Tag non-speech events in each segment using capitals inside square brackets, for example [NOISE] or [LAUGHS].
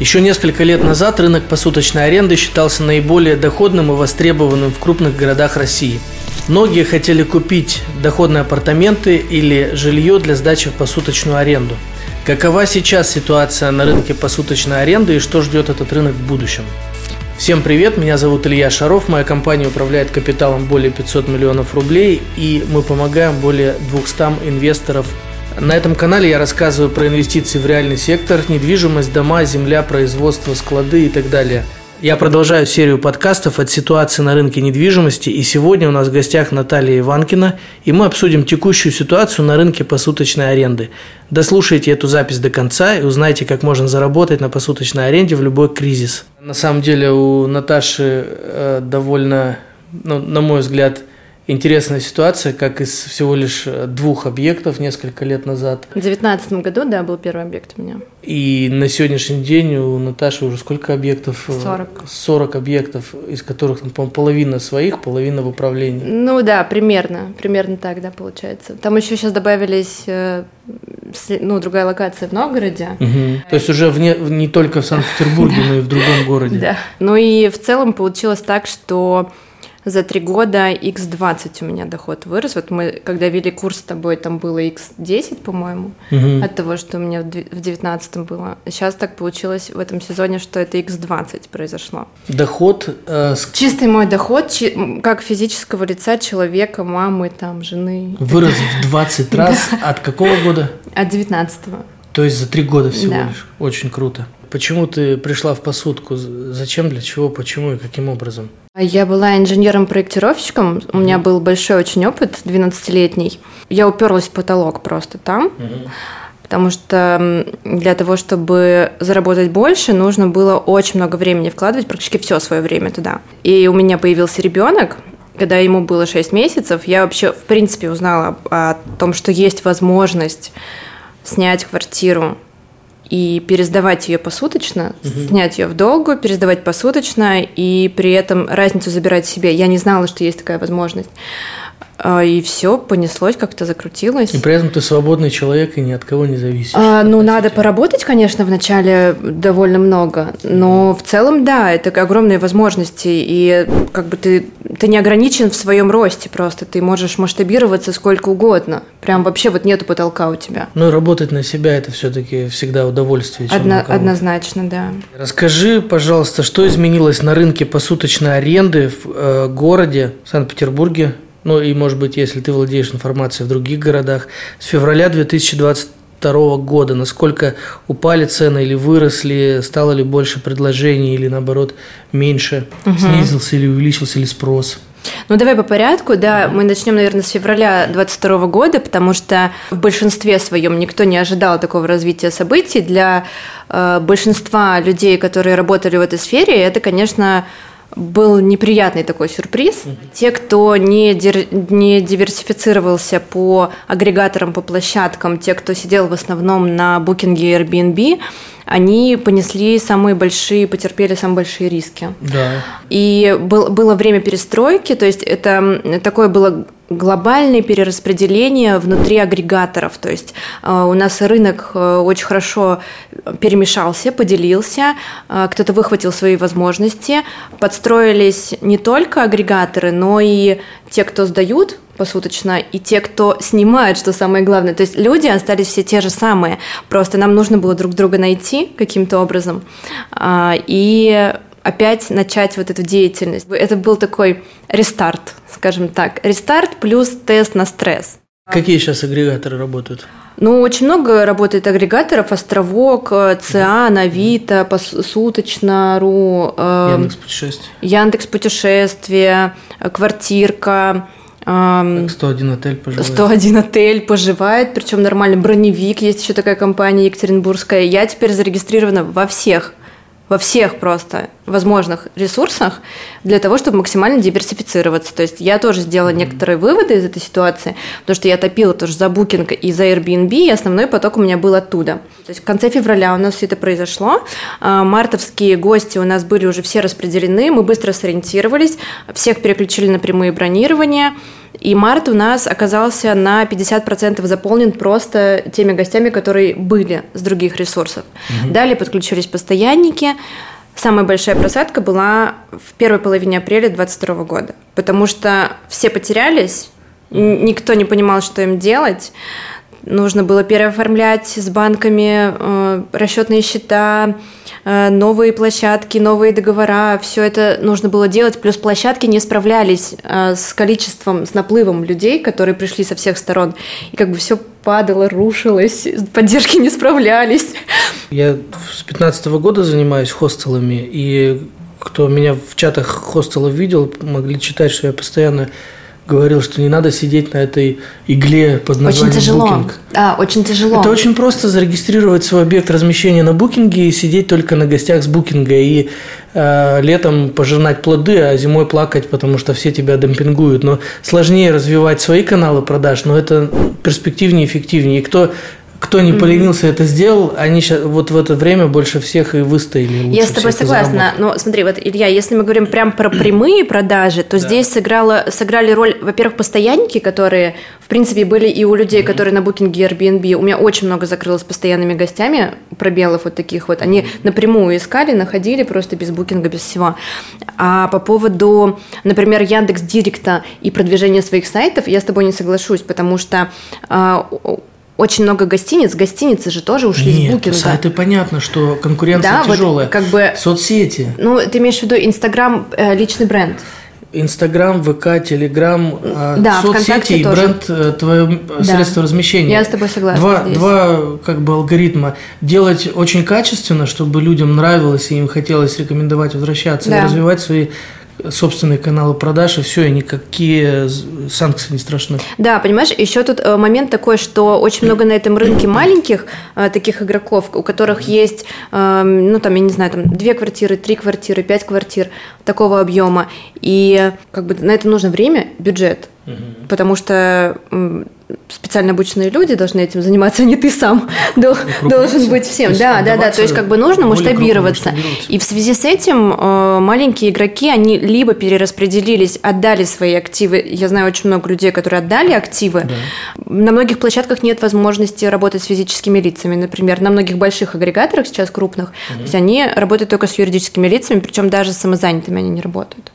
Еще несколько лет назад рынок посуточной аренды считался наиболее доходным и востребованным в крупных городах России. Многие хотели купить доходные апартаменты или жилье для сдачи в посуточную аренду. Какова сейчас ситуация на рынке посуточной аренды и что ждет этот рынок в будущем? Всем привет, меня зовут Илья Шаров, моя компания управляет капиталом более 500 миллионов рублей и мы помогаем более 200 инвесторов на этом канале я рассказываю про инвестиции в реальный сектор, недвижимость, дома, земля, производство, склады и так далее. Я продолжаю серию подкастов от ситуации на рынке недвижимости, и сегодня у нас в гостях Наталья Иванкина, и мы обсудим текущую ситуацию на рынке посуточной аренды. Дослушайте эту запись до конца и узнайте, как можно заработать на посуточной аренде в любой кризис. На самом деле у Наташи э, довольно, ну, на мой взгляд, интересная ситуация, как из всего лишь э, двух объектов несколько лет назад. В 2019 году, да, был первый объект у меня. И на сегодняшний день у Наташи уже сколько объектов? 40. 40 объектов, из которых, по половина своих, половина в управлении. Ну да, примерно, примерно так, да, получается. Там еще сейчас добавились, э, ну, другая локация в Новгороде. Угу. То есть уже вне, не только в Санкт-Петербурге, [LAUGHS] но и в другом городе. Да. Ну и в целом получилось так, что за три года x20 у меня доход вырос. Вот мы, когда вели курс с тобой, там было x10, по-моему, угу. от того, что у меня в 2019 было. Сейчас так получилось в этом сезоне, что это x20 произошло. Доход? Э, с... Чистый мой доход, чи- как физического лица, человека, мамы, там, жены. Вырос в [LAUGHS] 20 раз. От какого года? От 19 -го. То есть за три года всего да. лишь. Очень круто. Почему ты пришла в посудку? Зачем, для чего, почему и каким образом? Я была инженером-проектировщиком. У меня был большой очень опыт, 12-летний. Я уперлась в потолок просто там. Потому что для того, чтобы заработать больше, нужно было очень много времени вкладывать, практически все свое время туда. И у меня появился ребенок, когда ему было 6 месяцев, я вообще, в принципе, узнала о том, что есть возможность снять квартиру и пересдавать ее посуточно, угу. снять ее в долгу, пересдавать посуточно и при этом разницу забирать себе. Я не знала, что есть такая возможность. А, и все понеслось, как-то закрутилось. И при этом ты свободный человек и ни от кого не зависишь. А, ну, надо поработать, конечно, вначале довольно много, но в целом, да, это огромные возможности, и как бы ты, ты не ограничен в своем росте просто, ты можешь масштабироваться сколько угодно, прям вообще вот нету потолка у тебя. Ну, работать на себя – это все-таки всегда удовольствие. Одно, однозначно, да. Расскажи, пожалуйста, что изменилось на рынке посуточной аренды в э, городе Санкт-Петербурге ну и, может быть, если ты владеешь информацией в других городах, с февраля 2022 года, насколько упали цены или выросли, стало ли больше предложений или, наоборот, меньше, угу. снизился или увеличился ли спрос? Ну, давай по порядку, да, мы начнем, наверное, с февраля 2022 года, потому что в большинстве своем никто не ожидал такого развития событий. Для э, большинства людей, которые работали в этой сфере, это, конечно, был неприятный такой сюрприз. Mm-hmm. Те, кто не, дир, не диверсифицировался по агрегаторам, по площадкам, те, кто сидел в основном на букинге Airbnb, они понесли самые большие, потерпели самые большие риски. Да. И был, было время перестройки, то есть это такое было глобальное перераспределение внутри агрегаторов. То есть э, у нас рынок э, очень хорошо перемешался, поделился, э, кто-то выхватил свои возможности, подстроились не только агрегаторы, но и те, кто сдают посуточно, и те, кто снимает, что самое главное. То есть люди остались все те же самые, просто нам нужно было друг друга найти каким-то образом. И опять начать вот эту деятельность. Это был такой рестарт, скажем так. Рестарт плюс тест на стресс. Какие сейчас агрегаторы работают? Ну, очень много работает агрегаторов. Островок, ЦА, Навита, Посуточно.ру. Э, Яндекс Путешествия. Яндекс Путешествия, Квартирка. 101 отель поживает. 101 отель поживает, причем нормально. Броневик, есть еще такая компания Екатеринбургская. Я теперь зарегистрирована во всех. Во всех просто. Возможных ресурсах для того, чтобы максимально диверсифицироваться. То есть я тоже сделала некоторые выводы из этой ситуации, потому что я топила тоже за Booking и за Airbnb, и основной поток у меня был оттуда. То есть в конце февраля у нас все это произошло, а, мартовские гости у нас были уже все распределены, мы быстро сориентировались, всех переключили на прямые бронирования, и март у нас оказался на 50% заполнен просто теми гостями, которые были с других ресурсов. Угу. Далее подключились постоянники, Самая большая просадка была в первой половине апреля 2022 года, потому что все потерялись, никто не понимал, что им делать. Нужно было переоформлять с банками э, расчетные счета, э, новые площадки, новые договора. Все это нужно было делать. Плюс площадки не справлялись э, с количеством, с наплывом людей, которые пришли со всех сторон. И как бы все падало, рушилось, поддержки не справлялись. Я с 15 года занимаюсь хостелами, и кто меня в чатах хостелов видел, могли читать, что я постоянно говорил, что не надо сидеть на этой игле под названием очень тяжело. Booking. Да, очень тяжело. Это очень просто зарегистрировать свой объект размещения на букинге и сидеть только на гостях с букинга и э, летом пожинать плоды, а зимой плакать, потому что все тебя демпингуют. Но сложнее развивать свои каналы продаж, но это перспективнее, эффективнее. И кто кто не поленился, mm-hmm. это сделал, они сейчас вот в это время больше всех и выстояли. Я с тобой согласна. Но смотри, вот, Илья, если мы говорим прям про прямые продажи, то да. здесь сыграло, сыграли роль, во-первых, постоянники, которые, в принципе, были и у людей, mm-hmm. которые на букинге Airbnb. У меня очень много закрылось постоянными гостями, пробелов вот таких вот. Они mm-hmm. напрямую искали, находили просто без букинга, без всего. А по поводу, например, Яндекс Директа и продвижения своих сайтов, я с тобой не соглашусь, потому что а, очень много гостиниц, гостиницы же тоже ушли Нет, с букинга. сайты понятно, что конкуренция да, тяжелая. Вот как бы, Соцсети. Ну, ты имеешь в виду Инстаграм, э, личный бренд. Инстаграм, ВК, Телеграм, э, да, соцсети и бренд э, твое да. средство размещения. Я с тобой согласна. Два, два как бы алгоритма. Делать очень качественно, чтобы людям нравилось и им хотелось рекомендовать возвращаться, да. и развивать свои собственные каналы продаж, и все, и никакие санкции не страшны. Да, понимаешь, еще тут э, момент такой, что очень много на этом рынке маленьких э, таких игроков, у которых есть, эм, ну, там, я не знаю, там, две квартиры, три квартиры, пять квартир такого объема, и как бы на это нужно время, бюджет, потому что специально обученные люди должны этим заниматься, а не ты сам [LAUGHS] должен быть всем. Да, да, да. То есть как бы нужно масштабироваться. И в связи с этим э, маленькие игроки, они либо перераспределились, отдали свои активы. Я знаю очень много людей, которые отдали активы. На многих площадках нет возможности работать с физическими лицами. Например, на многих больших агрегаторах сейчас крупных, то есть они работают только с юридическими лицами, причем даже с самозанятыми они не работают.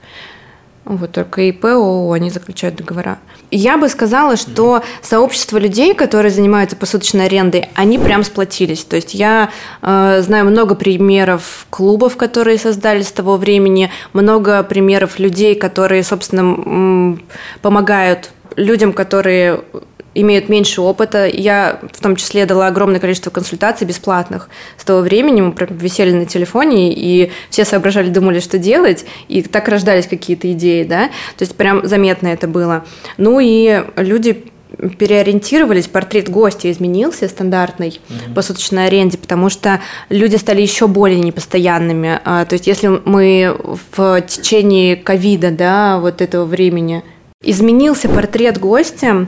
Вот только ИП, ООО, они заключают договора. Я бы сказала, что сообщество людей, которые занимаются посуточной арендой, они прям сплотились. То есть я э, знаю много примеров клубов, которые создали с того времени, много примеров людей, которые, собственно, помогают людям, которые имеют меньше опыта. Я в том числе дала огромное количество консультаций бесплатных. С того времени мы прям висели на телефоне, и все соображали, думали, что делать, и так рождались какие-то идеи, да. То есть прям заметно это было. Ну и люди переориентировались, портрет гостя изменился, стандартный mm-hmm. по суточной аренде, потому что люди стали еще более непостоянными. А, то есть если мы в течение ковида, да, вот этого времени изменился портрет гостя,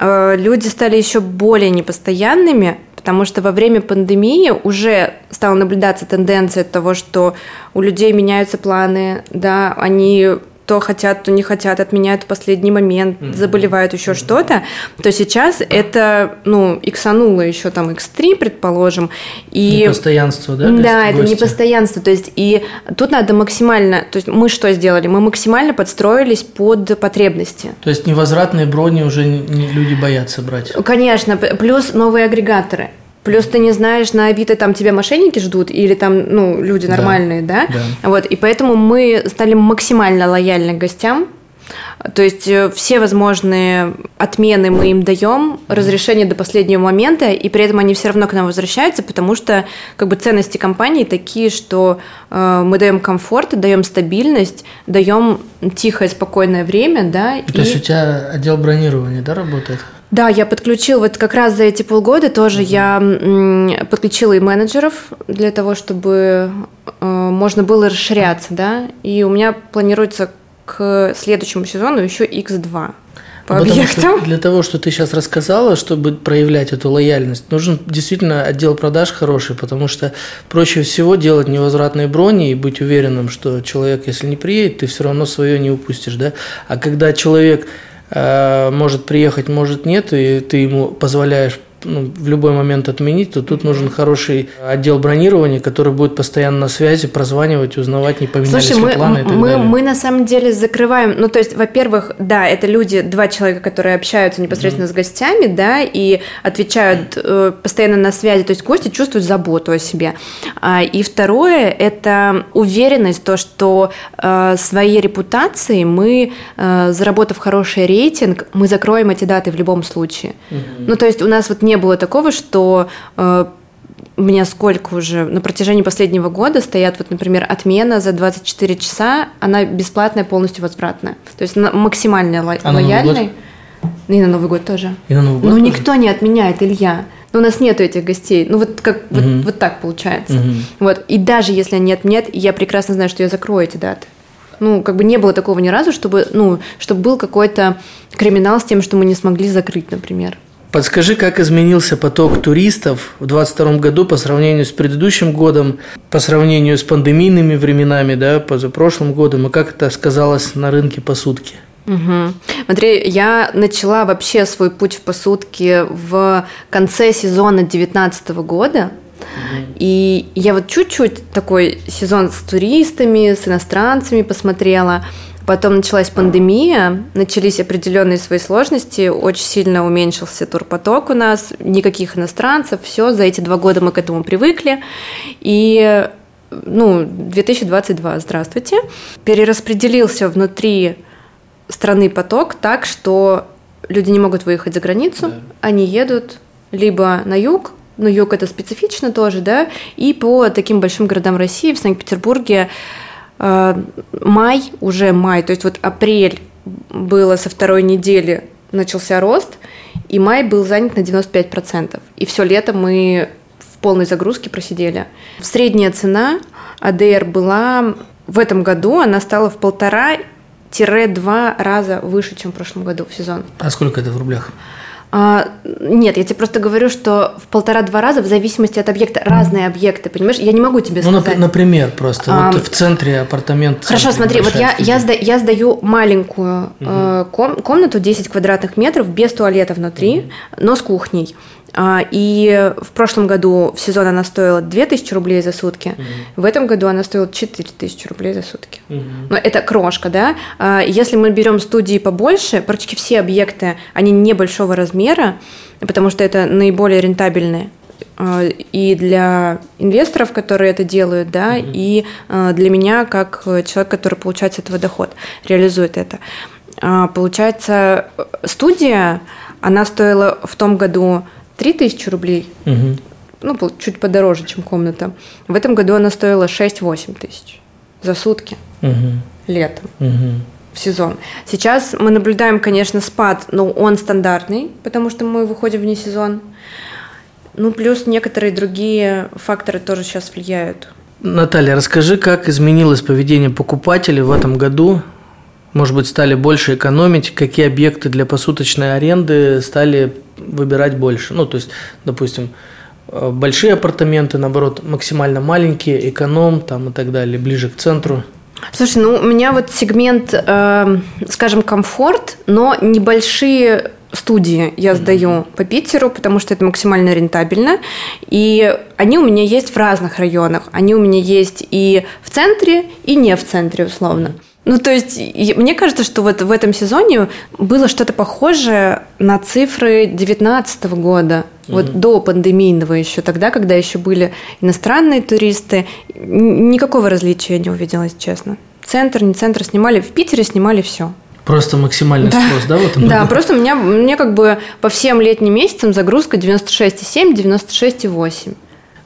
люди стали еще более непостоянными, потому что во время пандемии уже стала наблюдаться тенденция того, что у людей меняются планы, да, они то хотят, то не хотят, отменяют в последний момент, mm-hmm. заболевают еще mm-hmm. что-то, то сейчас это, ну, иксануло еще там x3, предположим. И... Непостоянство, да? Да, это непостоянство. То есть, и тут надо максимально, то есть мы что сделали? Мы максимально подстроились под потребности. То есть невозвратные брони уже не, люди боятся брать? Конечно, плюс новые агрегаторы. Плюс ты не знаешь, на Авито там тебя мошенники ждут или там, ну, люди нормальные, да? да? да. Вот, и поэтому мы стали максимально лояльны к гостям. То есть э, все возможные отмены мы им даем, разрешение до последнего момента, и при этом они все равно к нам возвращаются, потому что как бы ценности компании такие, что э, мы даем комфорт, даем стабильность, даем тихое, спокойное время, да. То и... есть у тебя отдел бронирования, да, работает? Да, я подключил вот как раз за эти полгода тоже угу. я подключила и менеджеров для того, чтобы э, можно было расширяться, да. И у меня планируется к следующему сезону еще X2 по Потому объектам. Что для того, что ты сейчас рассказала, чтобы проявлять эту лояльность, нужен действительно отдел продаж хороший, потому что проще всего делать невозвратные брони и быть уверенным, что человек, если не приедет, ты все равно свое не упустишь, да. А когда человек может приехать, может нет, и ты ему позволяешь ну, в любой момент отменить, то тут нужен хороший отдел бронирования, который будет постоянно на связи, прозванивать, узнавать, не поменялись Слушай, мы, планы и так мы, далее. Мы на самом деле закрываем, ну то есть, во-первых, да, это люди, два человека, которые общаются непосредственно mm-hmm. с гостями, да, и отвечают э, постоянно на связи, то есть гости чувствуют заботу о себе. А, и второе, это уверенность, то, что э, своей репутацией мы, э, заработав хороший рейтинг, мы закроем эти даты в любом случае. Mm-hmm. Ну то есть у нас вот не было такого, что э, у меня сколько уже на протяжении последнего года стоят, вот, например, отмена за 24 часа, она бесплатная, полностью возвратная. То есть максимально ло- а лояльный. И на Новый год тоже. И на Новый год. Ну, никто не отменяет, Илья. Но у нас нету этих гостей. Ну, вот как угу. вот, вот так получается. Угу. Вот. И даже если они отменят, я прекрасно знаю, что я закрою эти даты. Ну, как бы не было такого ни разу, чтобы, ну, чтобы был какой-то криминал с тем, что мы не смогли закрыть, например. Подскажи, как изменился поток туристов в 2022 году по сравнению с предыдущим годом, по сравнению с пандемийными временами, да, позапрошлым годом, и как это сказалось на рынке по сутке? Угу. Смотри, я начала вообще свой путь в посудке в конце сезона 2019 года. И я вот чуть-чуть такой сезон с туристами, с иностранцами посмотрела. Потом началась пандемия, начались определенные свои сложности, очень сильно уменьшился турпоток у нас, никаких иностранцев, все, за эти два года мы к этому привыкли. И ну, 2022, здравствуйте, перераспределился внутри страны поток так, что люди не могут выехать за границу, да. они едут либо на юг, ну, юг это специфично тоже, да, и по таким большим городам России, в Санкт-Петербурге, май, уже май, то есть вот апрель было со второй недели начался рост, и май был занят на 95%. И все лето мы в полной загрузке просидели. Средняя цена АДР была в этом году, она стала в полтора-два раза выше, чем в прошлом году в сезон. А сколько это в рублях? А, нет, я тебе просто говорю, что в полтора-два раза, в зависимости от объекта, разные объекты, понимаешь? Я не могу тебе ну, сказать. Ну, например, просто а, вот в центре апартамент. Хорошо, смотри, вот я, я, сда, я сдаю маленькую угу. э, ком, комнату 10 квадратных метров без туалета внутри, угу. но с кухней. А, и в прошлом году в сезон она стоила 2000 рублей за сутки, угу. в этом году она стоила 4000 рублей за сутки. Угу. Но это крошка, да? А, если мы берем студии побольше, практически все объекты, они небольшого размера, потому что это наиболее рентабельные а, и для инвесторов, которые это делают, да, mm и для меня как человек, который получает с этого доход, реализует это. Получается, студия, она стоила в том году 3000 рублей, угу. ну, чуть подороже, чем комната. В этом году она стоила 6-8 тысяч за сутки угу. летом. Угу в сезон. Сейчас мы наблюдаем, конечно, спад, но он стандартный, потому что мы выходим вне сезон. Ну, плюс некоторые другие факторы тоже сейчас влияют. Наталья, расскажи, как изменилось поведение покупателей в этом году может быть, стали больше экономить, какие объекты для посуточной аренды стали выбирать больше. Ну, то есть, допустим, э, большие апартаменты, наоборот, максимально маленькие, эконом там и так далее, ближе к центру. Слушай, ну у меня вот сегмент, э, скажем, комфорт, но небольшие студии я сдаю по Питеру, потому что это максимально рентабельно. И они у меня есть в разных районах. Они у меня есть и в центре, и не в центре, условно. Mm-hmm. Ну, то есть, мне кажется, что вот в этом сезоне было что-то похожее на цифры 2019 года, угу. вот до пандемийного еще, тогда, когда еще были иностранные туристы. Никакого различия не увидела, если честно. Центр, не центр снимали. В Питере снимали все. Просто максимальный да. спрос, да, в этом году? Да, просто у меня, мне как бы по всем летним месяцам загрузка 96,7, 96,8.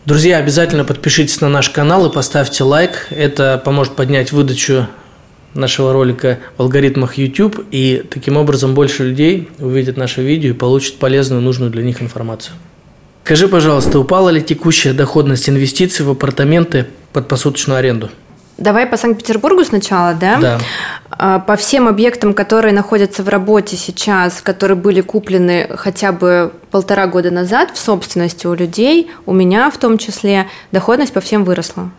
Друзья, обязательно подпишитесь на наш канал и поставьте лайк. Это поможет поднять выдачу нашего ролика в алгоритмах YouTube, и таким образом больше людей увидят наше видео и получат полезную, нужную для них информацию. Скажи, пожалуйста, упала ли текущая доходность инвестиций в апартаменты под посуточную аренду? Давай по Санкт-Петербургу сначала, да? Да. А, по всем объектам, которые находятся в работе сейчас, которые были куплены хотя бы полтора года назад в собственности у людей, у меня в том числе, доходность по всем выросла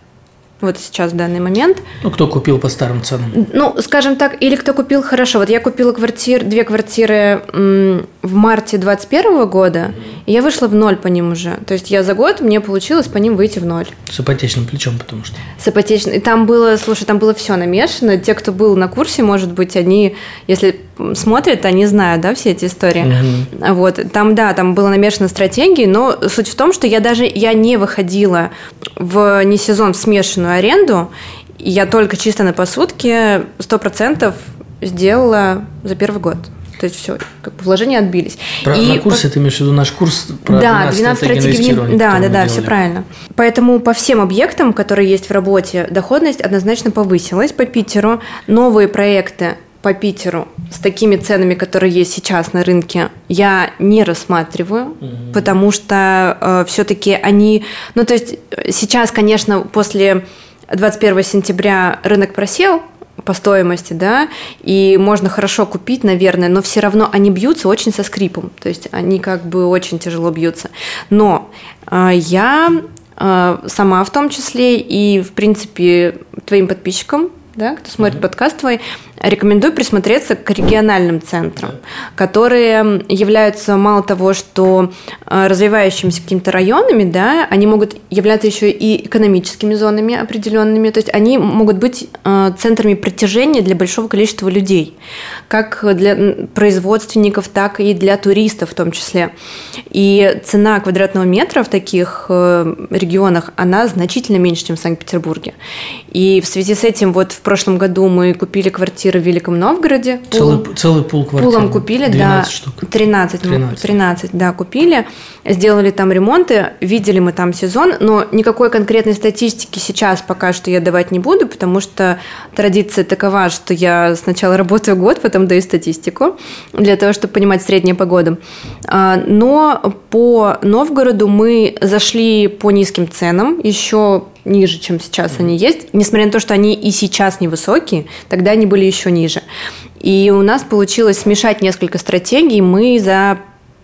вот сейчас в данный момент. Ну, кто купил по старым ценам? Ну, скажем так, или кто купил хорошо. Вот я купила квартир, две квартиры в марте 2021 года, и я вышла в ноль по ним уже. То есть я за год, мне получилось по ним выйти в ноль. С ипотечным плечом, потому что. С ипотечным. И там было, слушай, там было все намешано. Те, кто был на курсе, может быть, они, если смотрят, они знают, да, все эти истории. Mm-hmm. Вот, там, да, там было намешано стратегии, но суть в том, что я даже, я не выходила в не сезон в смешанную аренду, я только чисто на посудке 100% сделала за первый год. То есть все, как бы вложения отбились. Про, и на курсе по... ты имеешь в виду наш курс про да, 12 стратегий Да, да, да, все правильно. Поэтому по всем объектам, которые есть в работе, доходность однозначно повысилась по Питеру. Новые проекты по Питеру с такими ценами, которые есть сейчас на рынке, я не рассматриваю, угу. потому что э, все-таки они, ну то есть сейчас, конечно, после 21 сентября рынок просел по стоимости, да, и можно хорошо купить, наверное, но все равно они бьются очень со скрипом, то есть они как бы очень тяжело бьются. Но э, я э, сама в том числе и, в принципе, твоим подписчикам да, кто смотрит mm-hmm. подкаст твой, рекомендую присмотреться к региональным центрам, которые являются мало того, что э, развивающимися какими-то районами, да, они могут являться еще и экономическими зонами определенными, то есть они могут быть э, центрами притяжения для большого количества людей, как для производственников, так и для туристов в том числе. И цена квадратного метра в таких э, регионах, она значительно меньше, чем в Санкт-Петербурге. И в связи с этим вот в прошлом году мы купили квартиры в Великом Новгороде. Целый, пул, целый пул квартир. Пулом купили, 12 да. штук. 13, 13. 13, да, купили. Сделали там ремонты, видели мы там сезон, но никакой конкретной статистики сейчас пока что я давать не буду, потому что традиция такова, что я сначала работаю год, потом даю статистику, для того, чтобы понимать среднюю погоду. А, но по Новгороду мы зашли по низким ценам, еще ниже, чем сейчас они есть. Несмотря на то, что они и сейчас невысокие, тогда они были еще ниже. И у нас получилось смешать несколько стратегий. Мы за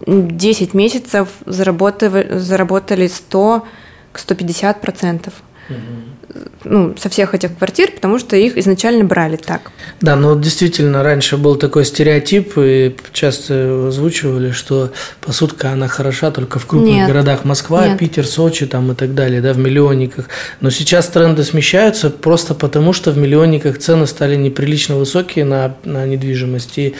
10 месяцев заработали, заработали 100 к 150 процентов. Угу ну, со всех этих квартир, потому что их изначально брали так. Да, но действительно раньше был такой стереотип, и часто озвучивали, что посудка, она хороша только в крупных Нет. городах Москва, Нет. Питер, Сочи там и так далее, да, в миллионниках. Но сейчас тренды смещаются просто потому, что в миллионниках цены стали неприлично высокие на, на недвижимость, и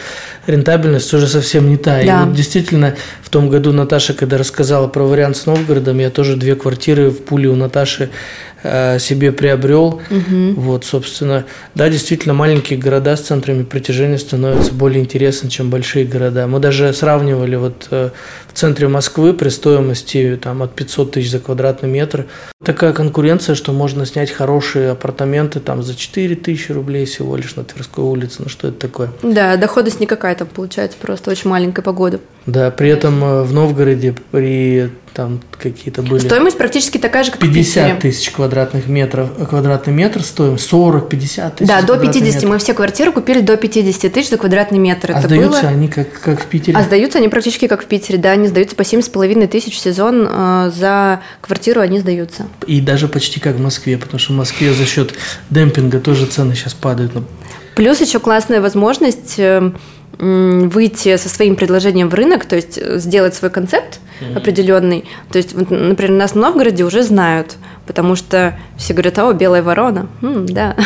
рентабельность уже совсем не та. Да. И вот действительно в том году Наташа, когда рассказала про вариант с Новгородом, я тоже две квартиры в пуле у Наташи себе приобрел. Угу. Вот, собственно, да, действительно, маленькие города с центрами притяжения становятся более интересны, чем большие города. Мы даже сравнивали вот э, в центре Москвы при стоимости там, от 500 тысяч за квадратный метр. Такая конкуренция, что можно снять хорошие апартаменты там за 4 тысячи рублей всего лишь на Тверской улице. Ну что это такое? Да, доходность никакая там получается, просто очень маленькая погода. Да, при этом э, в Новгороде при там какие-то были... Стоимость практически такая же, как 50 тысяч квадратных метров, квадратный метр стоимость, 40, 50 тысяч Да, до 50. Метр. Мы все квартиры купили до 50 тысяч за квадратный метр. А Это сдаются было... они как, как в Питере? А сдаются они практически как в Питере, да, они сдаются по 7,5 тысяч в сезон э, за квартиру они сдаются. И даже почти как в Москве, потому что в Москве за счет демпинга тоже цены сейчас падают. Плюс еще классная возможность э, выйти со своим предложением в рынок, то есть э, сделать свой концепт mm-hmm. определенный. То есть, вот, например, нас в Новгороде уже знают, потому что все говорят, о, белая ворона. М, да.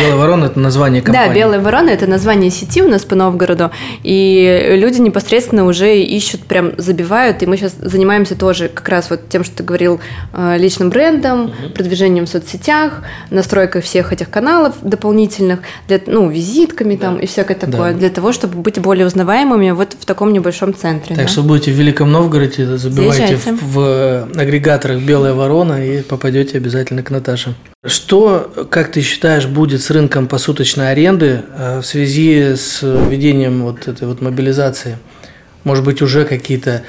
Белая ворона – это название компании. Да, белая ворона – это название сети у нас по Новгороду, и люди непосредственно уже ищут, прям забивают, и мы сейчас занимаемся тоже как раз вот тем, что ты говорил, э, личным брендом, угу. продвижением в соцсетях, настройкой всех этих каналов дополнительных, для, ну, визитками да. там и всякое такое, да. для того, чтобы быть более узнаваемыми вот в таком небольшом центре. Так да? что будете в Великом Новгороде, Новгороде, забивайте в, в агрегаторах «Белая ворона» и попадете обязательно к Наташе. Что, как ты считаешь, будет с рынком посуточной аренды э, в связи с введением вот этой вот мобилизации? Может быть, уже какие-то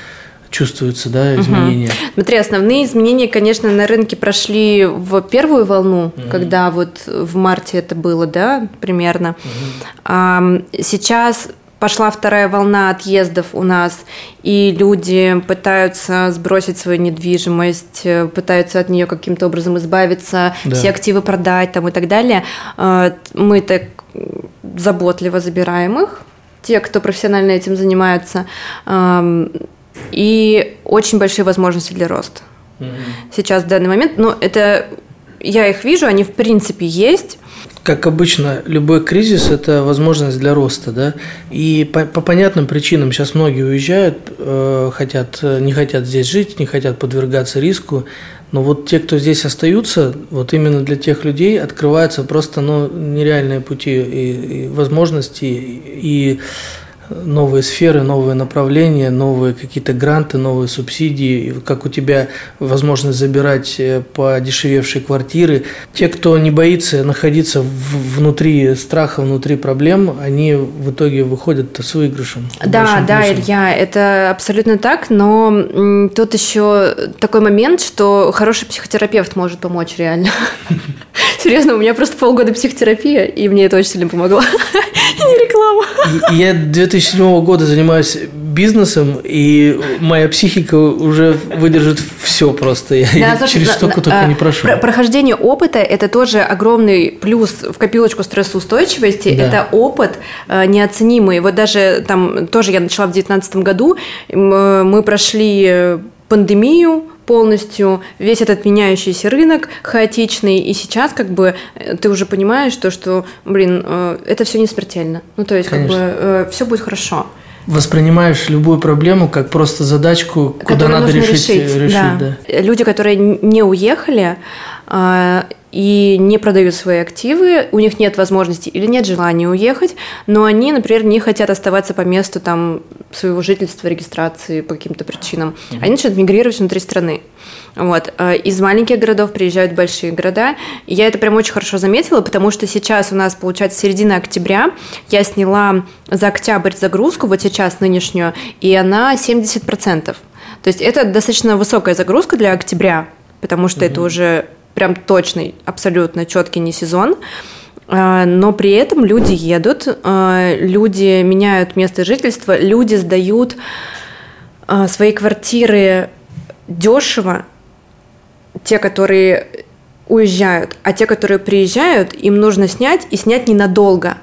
чувствуются, да, изменения? Угу. Смотри, основные изменения, конечно, на рынке прошли в первую волну, угу. когда вот в марте это было, да, примерно. Угу. А, сейчас пошла вторая волна отъездов у нас, и люди пытаются сбросить свою недвижимость, э, пытаются от нее каким-то образом избавиться, да. все активы продать там и так далее. Э, мы так заботливо забираем их, те, кто профессионально этим занимается, эм, и очень большие возможности для роста. Угу. Сейчас в данный момент, но это я их вижу, они в принципе есть как обычно, любой кризис – это возможность для роста, да, и по, по понятным причинам сейчас многие уезжают, э, хотят, не хотят здесь жить, не хотят подвергаться риску, но вот те, кто здесь остаются, вот именно для тех людей открываются просто ну, нереальные пути и, и возможности, и новые сферы, новые направления, новые какие-то гранты, новые субсидии, как у тебя возможность забирать э, подешевевшие квартиры. Те, кто не боится находиться внутри страха, внутри проблем, они в итоге выходят с выигрышем. Да, да, плюсом. Илья, это абсолютно так, но тут еще такой момент, что хороший психотерапевт может помочь реально. [LAUGHS] [LAUGHS] Серьезно, у меня просто полгода психотерапия, и мне это очень сильно помогло. [LAUGHS] Не реклама. Я 2007 года занимаюсь бизнесом, и моя психика уже выдержит все просто. Я, да, я слушай, через что только а, не прошу. Прохождение опыта – это тоже огромный плюс в копилочку стрессоустойчивости. Да. Это опыт э, неоценимый. Вот даже там тоже я начала в 2019 году, мы прошли пандемию, полностью весь этот меняющийся рынок хаотичный, и сейчас как бы э, ты уже понимаешь то, что, блин, э, это все не смертельно. Ну, то есть Конечно. как бы э, все будет хорошо. Воспринимаешь любую проблему как просто задачку, куда надо решить. решить, решить да. Да. Люди, которые не уехали, и не продают свои активы, у них нет возможности или нет желания уехать, но они, например, не хотят оставаться по месту там своего жительства, регистрации по каким-то причинам. Они начинают мигрировать внутри страны. Вот. Э, из маленьких городов приезжают в большие города. И я это прям очень хорошо заметила, потому что сейчас у нас, получается, середина октября. Я сняла за октябрь загрузку, вот сейчас нынешнюю, и она 70%. То есть это достаточно высокая загрузка для октября, потому что mm-hmm. это уже прям точный, абсолютно четкий не сезон. А, но при этом люди едут, а, люди меняют место жительства, люди сдают а, свои квартиры дешево, те, которые уезжают, а те, которые приезжают, им нужно снять и снять ненадолго.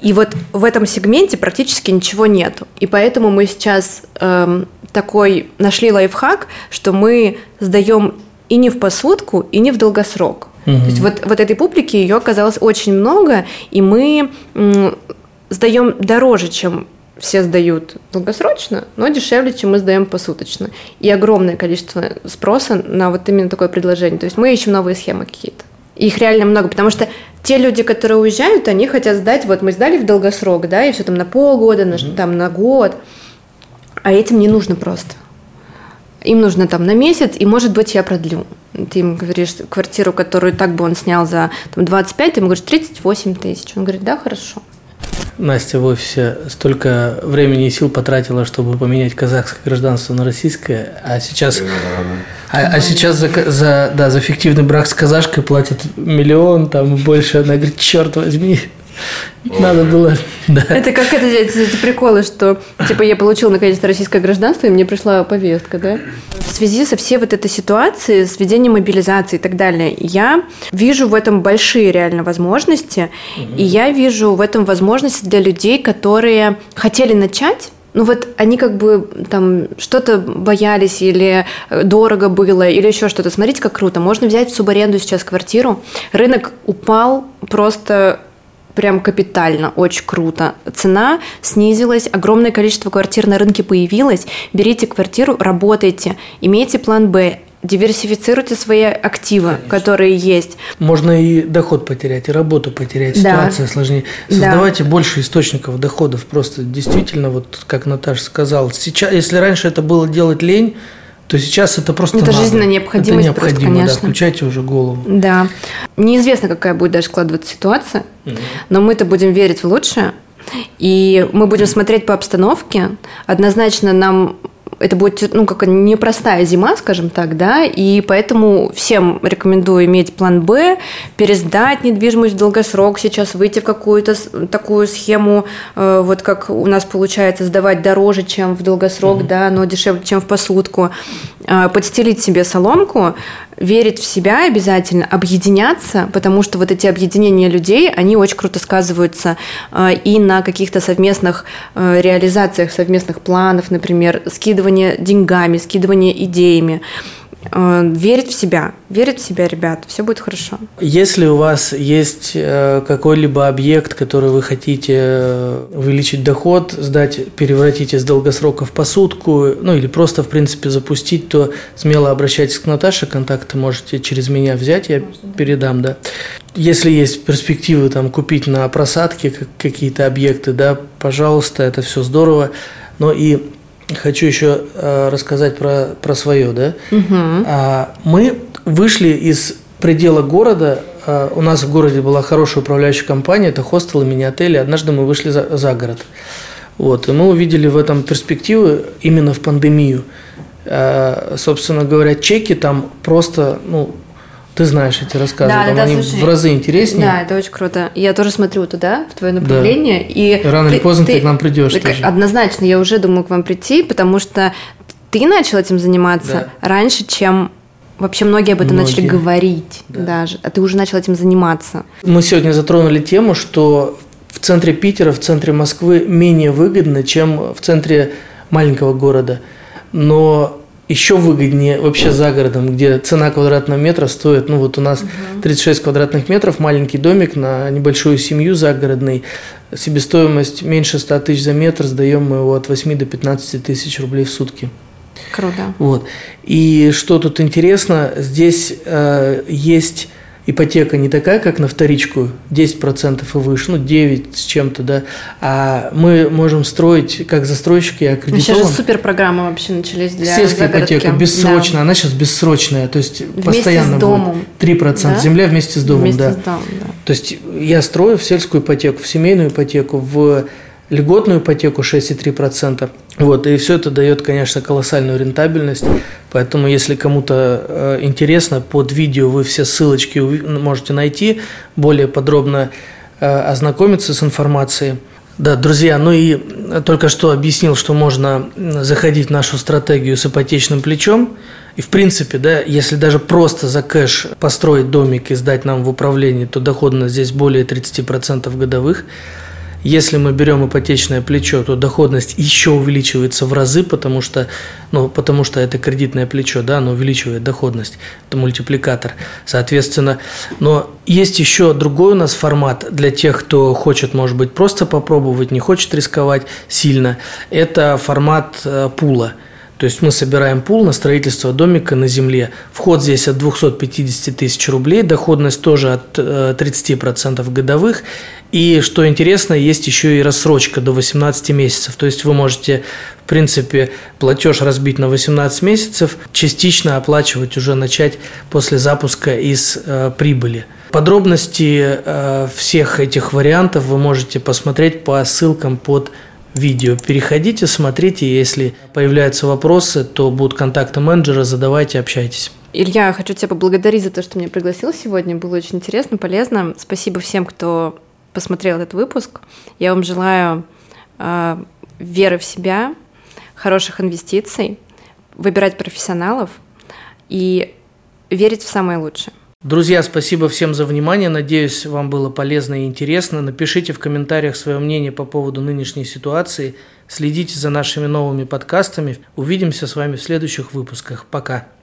И вот в этом сегменте практически ничего нету. И поэтому мы сейчас эм, такой нашли лайфхак, что мы сдаем и не в посудку, и не в долгосрок. Угу. То есть вот, вот этой публики ее оказалось очень много, и мы м, сдаем дороже, чем все сдают долгосрочно, но дешевле, чем мы сдаем посуточно. И огромное количество спроса на вот именно такое предложение. То есть мы ищем новые схемы какие-то. Их реально много, потому что те люди, которые уезжают, они хотят сдать, вот мы сдали в долгосрок, да, и все там на полгода, на, mm там на год, а этим не нужно просто им нужно там на месяц, и, может быть, я продлю. Ты им говоришь квартиру, которую так бы он снял за там, 25, ты ему говоришь 38 тысяч. Он говорит, да, хорошо. Настя в офисе столько времени и сил потратила, чтобы поменять казахское гражданство на российское, а сейчас, а, а сейчас за, за, да, за фиктивный брак с казашкой платят миллион, там больше. Она говорит, черт возьми, надо было, да. Это как это, эти, эти приколы, что типа я получил наконец-то российское гражданство, и мне пришла повестка, да? В связи со всей вот этой ситуацией, с введением мобилизации и так далее, я вижу в этом большие реально возможности, угу. и я вижу в этом возможности для людей, которые хотели начать, ну вот они как бы там что-то боялись или дорого было, или еще что-то. Смотрите, как круто. Можно взять в субаренду сейчас квартиру. Рынок упал просто прям капитально, очень круто. Цена снизилась, огромное количество квартир на рынке появилось. Берите квартиру, работайте, имейте план «Б». диверсифицируйте свои активы, Конечно. которые есть. Можно и доход потерять, и работу потерять, ситуация да. сложнее. Создавайте да. больше источников доходов. Просто действительно, вот как Наташа сказала, сейчас, если раньше это было делать лень, то сейчас это просто Это надо. жизненная необходимость. Это необходимо, просто, конечно. да. Включайте уже голову. Да. Неизвестно, какая будет даже складываться ситуация, угу. но мы-то будем верить в лучшее. И мы будем смотреть по обстановке. Однозначно нам это будет, ну, как непростая зима, скажем так, да, и поэтому всем рекомендую иметь план Б, пересдать недвижимость в долгосрок, сейчас выйти в какую-то такую схему, э, вот как у нас получается, сдавать дороже, чем в долгосрок, mm-hmm. да, но дешевле, чем в посудку, э, подстелить себе соломку, верить в себя обязательно, объединяться, потому что вот эти объединения людей, они очень круто сказываются э, и на каких-то совместных э, реализациях, совместных планов, например, скидывание деньгами, скидывание идеями. Э, верить в себя, верить в себя, ребят, все будет хорошо. Если у вас есть э, какой-либо объект, который вы хотите э, увеличить доход, сдать, перевратить из долгосрока в посудку, ну или просто, в принципе, запустить, то смело обращайтесь к Наташе, контакты можете через меня взять, я передам, да. Если есть перспективы там купить на просадке какие-то объекты, да, пожалуйста, это все здорово. Но и хочу еще э, рассказать про, про свое, да. Угу. А, мы вышли из предела города. А, у нас в городе была хорошая управляющая компания, это хостелы, мини-отели. Однажды мы вышли за, за город. Вот, и мы увидели в этом перспективы именно в пандемию. А, собственно говоря, чеки там просто, ну, ты знаешь эти рассказы, да, там да, они слушай, в разы интереснее. Да, это очень круто. Я тоже смотрю туда, в твое направление. Да. И Рано ты, или поздно ты, ты к нам придешь. Ты, тоже. Однозначно, я уже думаю к вам прийти, потому что ты начал этим заниматься да. раньше, чем Вообще многие об этом многие. начали говорить да. даже, а ты уже начал этим заниматься. Мы сегодня затронули тему, что в центре Питера, в центре Москвы менее выгодно, чем в центре маленького города. Но еще выгоднее вообще за городом, где цена квадратного метра стоит, ну вот у нас 36 квадратных метров, маленький домик на небольшую семью загородный, себестоимость меньше 100 тысяч за метр, сдаем мы его от 8 до 15 тысяч рублей в сутки. Круто. Вот. И что тут интересно, здесь э, есть ипотека не такая, как на вторичку, 10% и выше, ну 9 с чем-то, да, а мы можем строить как застройщики аккредитован. Сейчас же супер программы вообще начались для Сельская ипотека, бессрочная, да. она сейчас бессрочная, то есть вместе постоянно с домом. будет 3% да? земля вместе с домом, вместе да. С домом, да. То есть я строю в сельскую ипотеку, в семейную ипотеку, в льготную ипотеку 6,3%. Вот, и все это дает, конечно, колоссальную рентабельность. Поэтому, если кому-то э, интересно, под видео вы все ссылочки можете найти, более подробно э, ознакомиться с информацией. Да, друзья, ну и только что объяснил, что можно заходить в нашу стратегию с ипотечным плечом. И в принципе, да, если даже просто за кэш построить домик и сдать нам в управление, то доходность здесь более 30% годовых. Если мы берем ипотечное плечо, то доходность еще увеличивается в разы, потому что, ну, потому что это кредитное плечо, да, оно увеличивает доходность, это мультипликатор, соответственно. Но есть еще другой у нас формат для тех, кто хочет, может быть, просто попробовать, не хочет рисковать сильно. Это формат э, пула – то есть мы собираем пул на строительство домика на земле. Вход здесь от 250 тысяч рублей, доходность тоже от 30% э, годовых. И что интересно, есть еще и рассрочка до 18 месяцев. То есть вы можете, в принципе, платеж разбить на 18 месяцев, частично оплачивать уже начать после запуска из э, прибыли. Подробности э, всех этих вариантов вы можете посмотреть по ссылкам под видео. Переходите, смотрите, если появляются вопросы, то будут контакты менеджера, задавайте, общайтесь. Илья, хочу тебя поблагодарить за то, что меня пригласил сегодня. Было очень интересно, полезно. Спасибо всем, кто посмотрел этот выпуск. Я вам желаю э, веры в себя, хороших инвестиций, выбирать профессионалов и верить в самое лучшее. Друзья, спасибо всем за внимание. Надеюсь, вам было полезно и интересно. Напишите в комментариях свое мнение по поводу нынешней ситуации. Следите за нашими новыми подкастами. Увидимся с вами в следующих выпусках. Пока.